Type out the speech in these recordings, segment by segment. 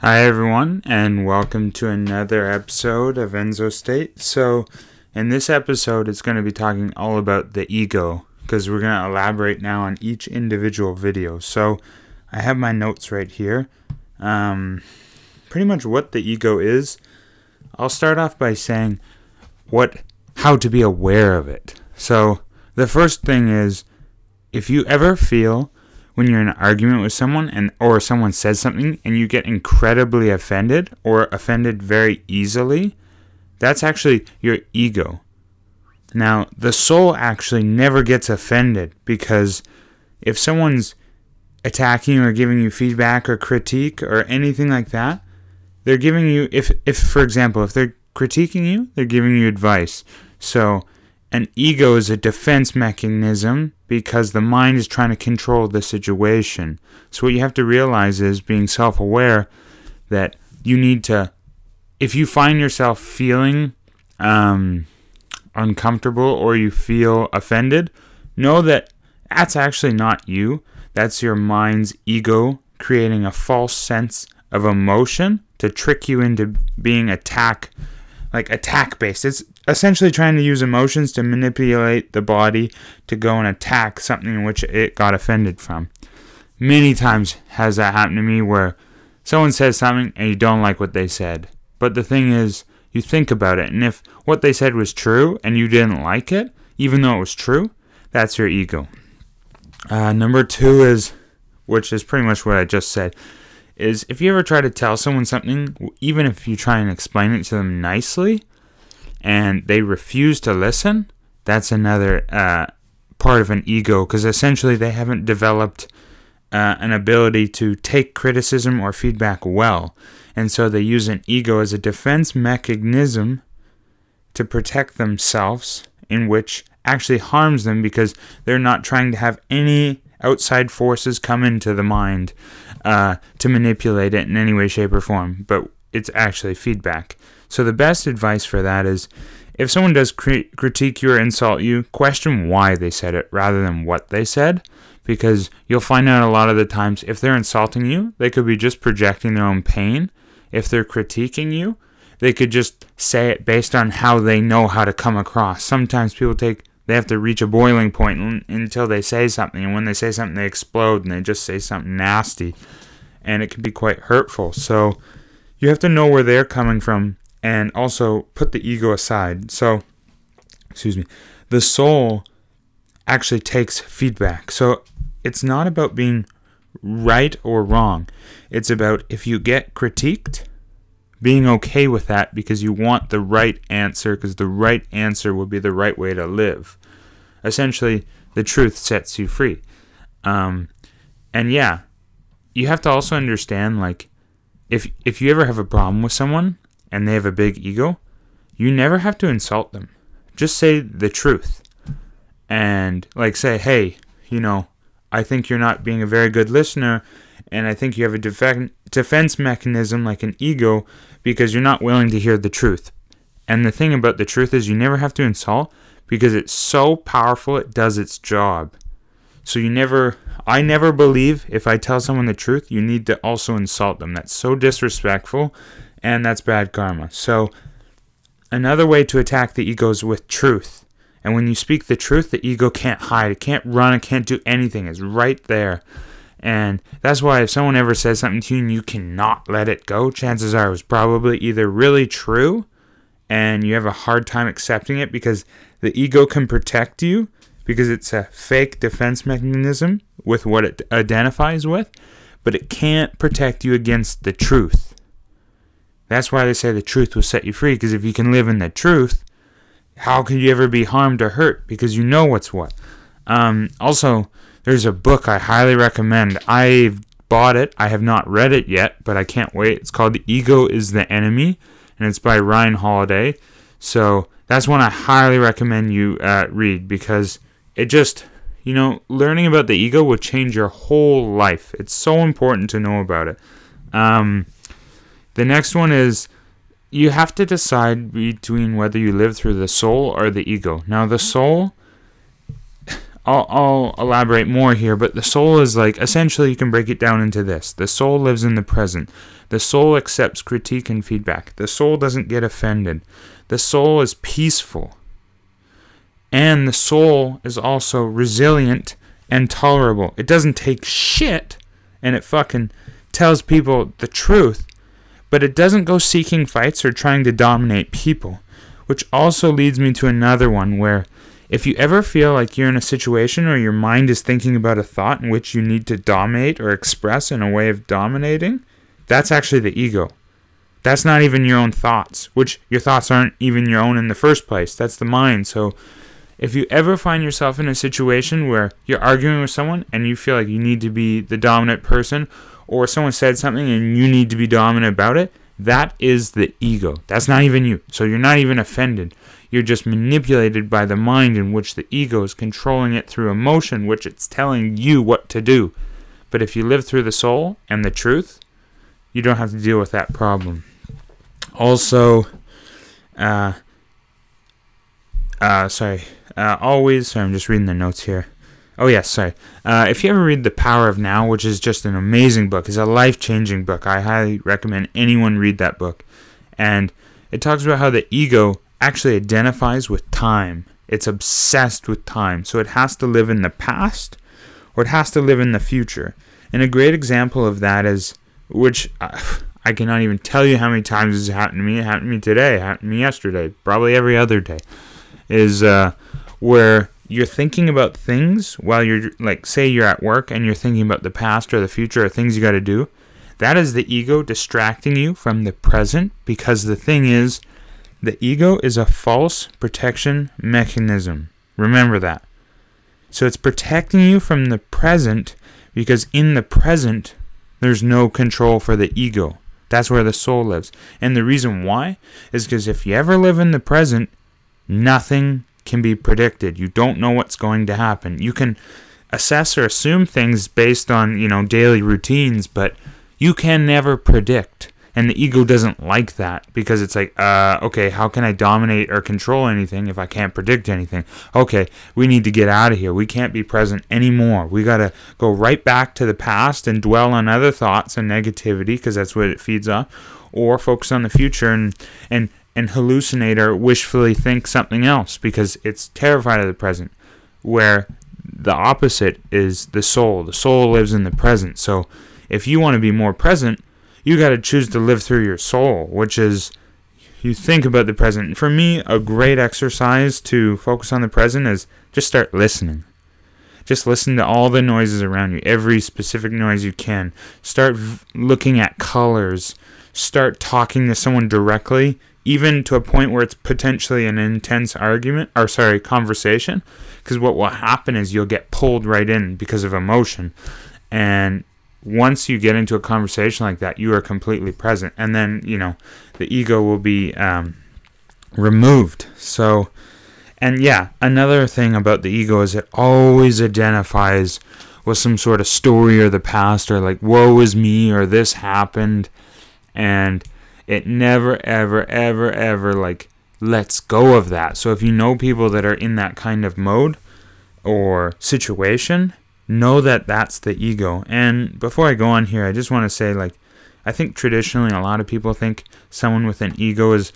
Hi, everyone, and welcome to another episode of Enzo State. So, in this episode, it's going to be talking all about the ego because we're going to elaborate now on each individual video. So, I have my notes right here. Um, pretty much what the ego is. I'll start off by saying what how to be aware of it. So, the first thing is if you ever feel when you're in an argument with someone and or someone says something and you get incredibly offended or offended very easily, that's actually your ego. Now, the soul actually never gets offended because if someone's attacking or giving you feedback or critique or anything like that, they're giving you if if for example, if they're critiquing you, they're giving you advice. So, an ego is a defense mechanism because the mind is trying to control the situation. So, what you have to realize is being self aware that you need to, if you find yourself feeling um, uncomfortable or you feel offended, know that that's actually not you. That's your mind's ego creating a false sense of emotion to trick you into being attack like attack based. It's essentially trying to use emotions to manipulate the body to go and attack something in which it got offended from. Many times has that happened to me where someone says something and you don't like what they said. But the thing is, you think about it, and if what they said was true and you didn't like it, even though it was true, that's your ego. Uh, number two is, which is pretty much what I just said, is if you ever try to tell someone something, even if you try and explain it to them nicely, and they refuse to listen, that's another uh, part of an ego because essentially they haven't developed uh, an ability to take criticism or feedback well. And so they use an ego as a defense mechanism to protect themselves, in which actually harms them because they're not trying to have any outside forces come into the mind uh, to manipulate it in any way, shape, or form. But it's actually feedback. So the best advice for that is if someone does crit- critique you or insult you, question why they said it rather than what they said. Because you'll find out a lot of the times if they're insulting you, they could be just projecting their own pain. If they're critiquing you, they could just say it based on how they know how to come across. Sometimes people take they have to reach a boiling point until they say something, and when they say something, they explode and they just say something nasty, and it can be quite hurtful. So you have to know where they're coming from and also put the ego aside. So, excuse me, the soul actually takes feedback. So it's not about being right or wrong. It's about if you get critiqued, being okay with that because you want the right answer because the right answer will be the right way to live. Essentially, the truth sets you free. Um, and yeah, you have to also understand like if if you ever have a problem with someone and they have a big ego, you never have to insult them. Just say the truth. And like say, "Hey, you know, I think you're not being a very good listener and I think you have a def- defense mechanism like an ego because you're not willing to hear the truth." And the thing about the truth is you never have to insult because it's so powerful it does its job. So you never I never believe if I tell someone the truth, you need to also insult them. That's so disrespectful and that's bad karma. So, another way to attack the ego is with truth. And when you speak the truth, the ego can't hide, it can't run, it can't do anything. It's right there. And that's why if someone ever says something to you and you cannot let it go, chances are it was probably either really true and you have a hard time accepting it because the ego can protect you because it's a fake defense mechanism with what it identifies with, but it can't protect you against the truth. That's why they say the truth will set you free, because if you can live in the truth, how could you ever be harmed or hurt? Because you know what's what. Um, also, there's a book I highly recommend. I've bought it. I have not read it yet, but I can't wait. It's called The Ego is the Enemy, and it's by Ryan Holiday. So that's one I highly recommend you uh, read because it just, you know, learning about the ego will change your whole life. It's so important to know about it. Um, the next one is you have to decide between whether you live through the soul or the ego. Now, the soul, I'll, I'll elaborate more here, but the soul is like essentially you can break it down into this the soul lives in the present. The soul accepts critique and feedback. The soul doesn't get offended. The soul is peaceful. And the soul is also resilient and tolerable. It doesn't take shit and it fucking tells people the truth, but it doesn't go seeking fights or trying to dominate people. Which also leads me to another one where if you ever feel like you're in a situation or your mind is thinking about a thought in which you need to dominate or express in a way of dominating, that's actually the ego. That's not even your own thoughts, which your thoughts aren't even your own in the first place. That's the mind. So if you ever find yourself in a situation where you're arguing with someone and you feel like you need to be the dominant person, or someone said something and you need to be dominant about it, that is the ego. That's not even you. So you're not even offended. You're just manipulated by the mind in which the ego is controlling it through emotion, which it's telling you what to do. But if you live through the soul and the truth, you don't have to deal with that problem. Also, uh, uh, sorry, uh, always, sorry, I'm just reading the notes here. Oh yes, sorry. Uh, if you ever read The Power of Now, which is just an amazing book, it's a life-changing book. I highly recommend anyone read that book. And it talks about how the ego actually identifies with time. It's obsessed with time, so it has to live in the past or it has to live in the future. And a great example of that is, which uh, I cannot even tell you how many times this happened to me. It happened to me today. It happened to me yesterday. Probably every other day. Is uh, where you're thinking about things while you're like say you're at work and you're thinking about the past or the future or things you got to do that is the ego distracting you from the present because the thing is the ego is a false protection mechanism. Remember that. So it's protecting you from the present because in the present there's no control for the ego. That's where the soul lives. And the reason why is because if you ever live in the present nothing can be predicted. You don't know what's going to happen. You can assess or assume things based on, you know, daily routines, but you can never predict. And the ego doesn't like that because it's like, uh, okay, how can I dominate or control anything if I can't predict anything? Okay, we need to get out of here. We can't be present anymore. We got to go right back to the past and dwell on other thoughts and negativity because that's what it feeds off, or focus on the future and and and hallucinate or wishfully think something else because it's terrified of the present. Where the opposite is the soul. The soul lives in the present. So if you want to be more present, you got to choose to live through your soul, which is you think about the present. For me, a great exercise to focus on the present is just start listening. Just listen to all the noises around you, every specific noise you can. Start v- looking at colors. Start talking to someone directly even to a point where it's potentially an intense argument or sorry conversation because what will happen is you'll get pulled right in because of emotion. And once you get into a conversation like that you are completely present. And then you know the ego will be um, removed. So and yeah another thing about the ego is it always identifies with some sort of story or the past or like woe is me or this happened and it never, ever, ever, ever like lets go of that. So if you know people that are in that kind of mode or situation, know that that's the ego. And before I go on here, I just want to say like I think traditionally a lot of people think someone with an ego is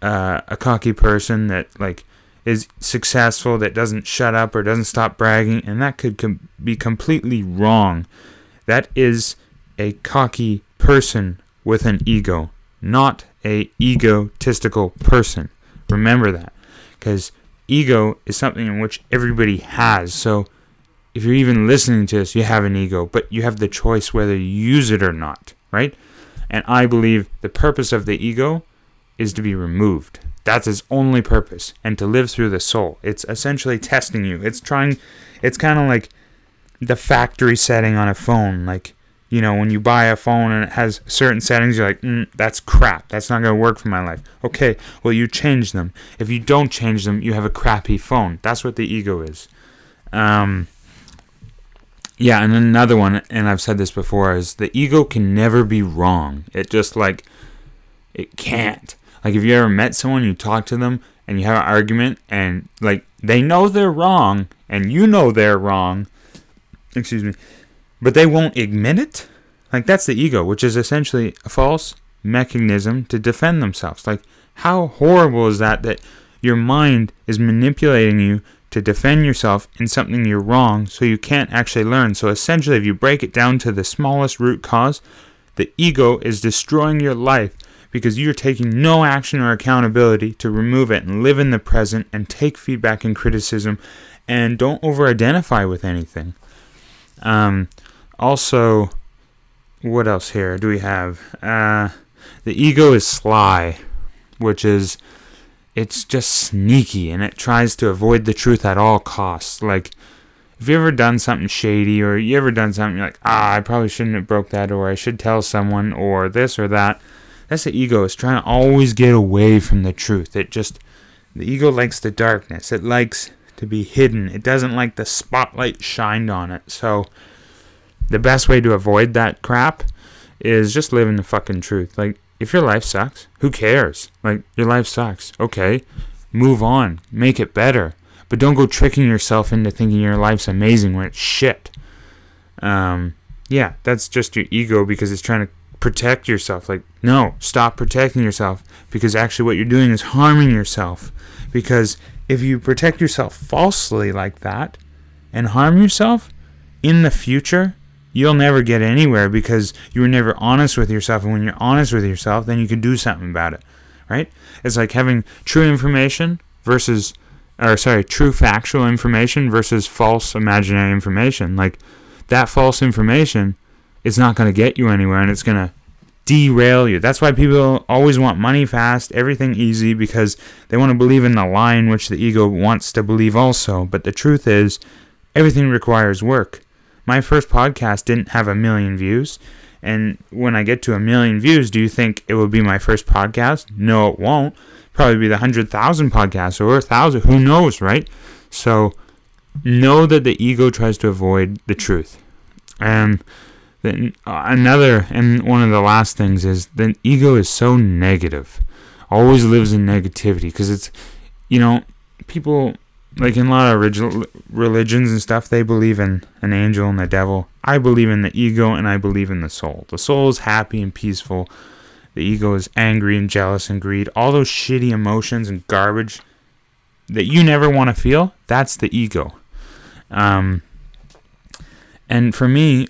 uh, a cocky person that like is successful that doesn't shut up or doesn't stop bragging and that could com- be completely wrong. That is a cocky person with an ego not a egotistical person. Remember that. Because ego is something in which everybody has. So if you're even listening to this, you have an ego, but you have the choice whether you use it or not, right? And I believe the purpose of the ego is to be removed. That's its only purpose, and to live through the soul. It's essentially testing you. It's trying, it's kind of like the factory setting on a phone. Like, you know, when you buy a phone and it has certain settings, you're like, mm, that's crap. That's not going to work for my life. Okay, well, you change them. If you don't change them, you have a crappy phone. That's what the ego is. Um, yeah, and another one, and I've said this before, is the ego can never be wrong. It just like, it can't. Like, if you ever met someone, you talk to them, and you have an argument and like they know they're wrong and you know they're wrong excuse me but they won't admit it? Like that's the ego which is essentially a false mechanism to defend themselves. Like how horrible is that that your mind is manipulating you to defend yourself in something you're wrong so you can't actually learn? So essentially if you break it down to the smallest root cause the ego is destroying your life because you're taking no action or accountability to remove it and live in the present and take feedback and criticism and don't over identify with anything. Um, also, what else here do we have? Uh, the ego is sly, which is it's just sneaky and it tries to avoid the truth at all costs. Like, if you ever done something shady or you ever done something like, ah, I probably shouldn't have broke that or I should tell someone or this or that, that's the ego. It's trying to always get away from the truth. It just, the ego likes the darkness. It likes to be hidden. It doesn't like the spotlight shined on it. So, the best way to avoid that crap is just living the fucking truth. Like, if your life sucks, who cares? Like, your life sucks. Okay, move on, make it better. But don't go tricking yourself into thinking your life's amazing when it's shit. Um, yeah, that's just your ego because it's trying to protect yourself. Like, no, stop protecting yourself because actually what you're doing is harming yourself. Because if you protect yourself falsely like that and harm yourself in the future, you'll never get anywhere because you were never honest with yourself. And when you're honest with yourself, then you can do something about it, right? It's like having true information versus, or sorry, true factual information versus false imaginary information. Like that false information is not going to get you anywhere and it's going to derail you. That's why people always want money fast, everything easy, because they want to believe in the lie in which the ego wants to believe also. But the truth is, everything requires work. My first podcast didn't have a million views. And when I get to a million views, do you think it will be my first podcast? No, it won't. Probably be the 100,000 podcast or a 1,000. Who knows, right? So know that the ego tries to avoid the truth. And then uh, another and one of the last things is the ego is so negative, always lives in negativity because it's, you know, people like in a lot of original religions and stuff they believe in an angel and the devil. I believe in the ego and I believe in the soul. The soul is happy and peaceful. The ego is angry and jealous and greed. All those shitty emotions and garbage that you never want to feel, that's the ego. Um, and for me,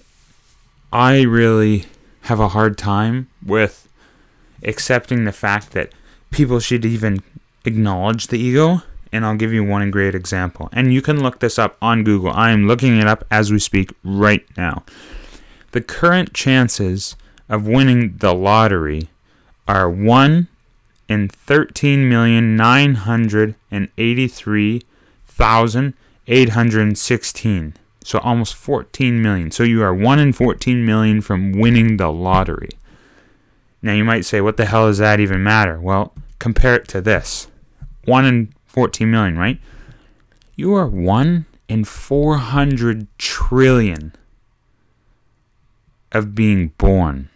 I really have a hard time with accepting the fact that people should even acknowledge the ego. And I'll give you one great example. And you can look this up on Google. I am looking it up as we speak right now. The current chances of winning the lottery are 1 in 13,983,816. So almost 14 million. So you are 1 in 14 million from winning the lottery. Now you might say, what the hell does that even matter? Well, compare it to this 1 in 14 million, right? You are 1 in 400 trillion of being born.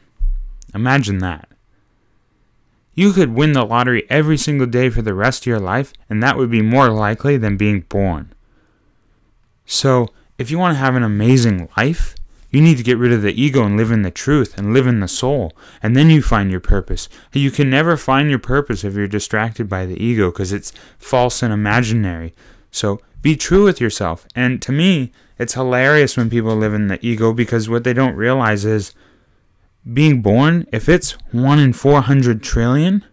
Imagine that. You could win the lottery every single day for the rest of your life, and that would be more likely than being born. So, if you want to have an amazing life, you need to get rid of the ego and live in the truth and live in the soul. And then you find your purpose. You can never find your purpose if you're distracted by the ego because it's false and imaginary. So be true with yourself. And to me, it's hilarious when people live in the ego because what they don't realize is being born, if it's 1 in 400 trillion,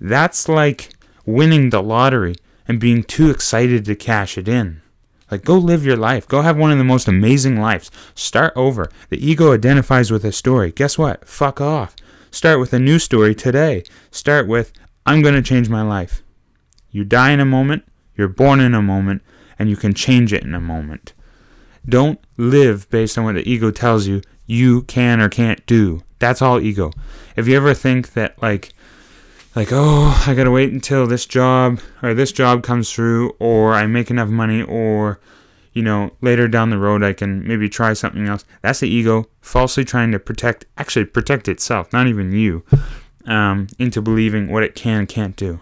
that's like winning the lottery and being too excited to cash it in. Like, go live your life. Go have one of the most amazing lives. Start over. The ego identifies with a story. Guess what? Fuck off. Start with a new story today. Start with, I'm going to change my life. You die in a moment, you're born in a moment, and you can change it in a moment. Don't live based on what the ego tells you you can or can't do. That's all ego. If you ever think that, like, like, oh, I gotta wait until this job or this job comes through, or I make enough money, or you know, later down the road I can maybe try something else. That's the ego falsely trying to protect, actually protect itself, not even you, um, into believing what it can and can't do.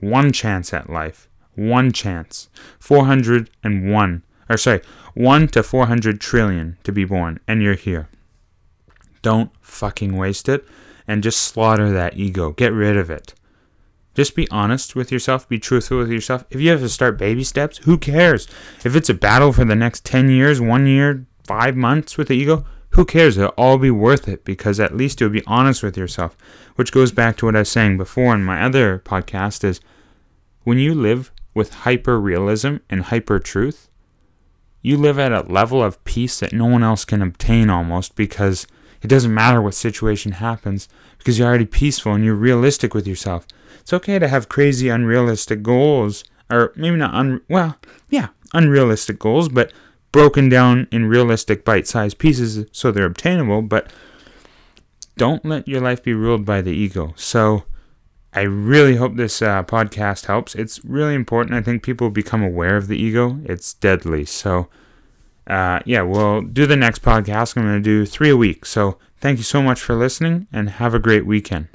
one chance at life. One chance. 401. Or sorry, 1 to 400 trillion to be born, and you're here. Don't fucking waste it and just slaughter that ego. Get rid of it. Just be honest with yourself, be truthful with yourself. If you have to start baby steps, who cares? If it's a battle for the next 10 years, 1 year, 5 months with the ego, who cares? It'll all be worth it because at least you'll be honest with yourself. Which goes back to what I was saying before in my other podcast is when you live with hyper realism and hyper truth, you live at a level of peace that no one else can obtain almost because it doesn't matter what situation happens because you're already peaceful and you're realistic with yourself. It's okay to have crazy unrealistic goals or maybe not un well, yeah, unrealistic goals, but broken down in realistic bite-sized pieces so they're obtainable, but don't let your life be ruled by the ego. So I really hope this uh, podcast helps. It's really important. I think people become aware of the ego. It's deadly. So uh, yeah, we'll do the next podcast. I'm going to do three a week. So thank you so much for listening and have a great weekend.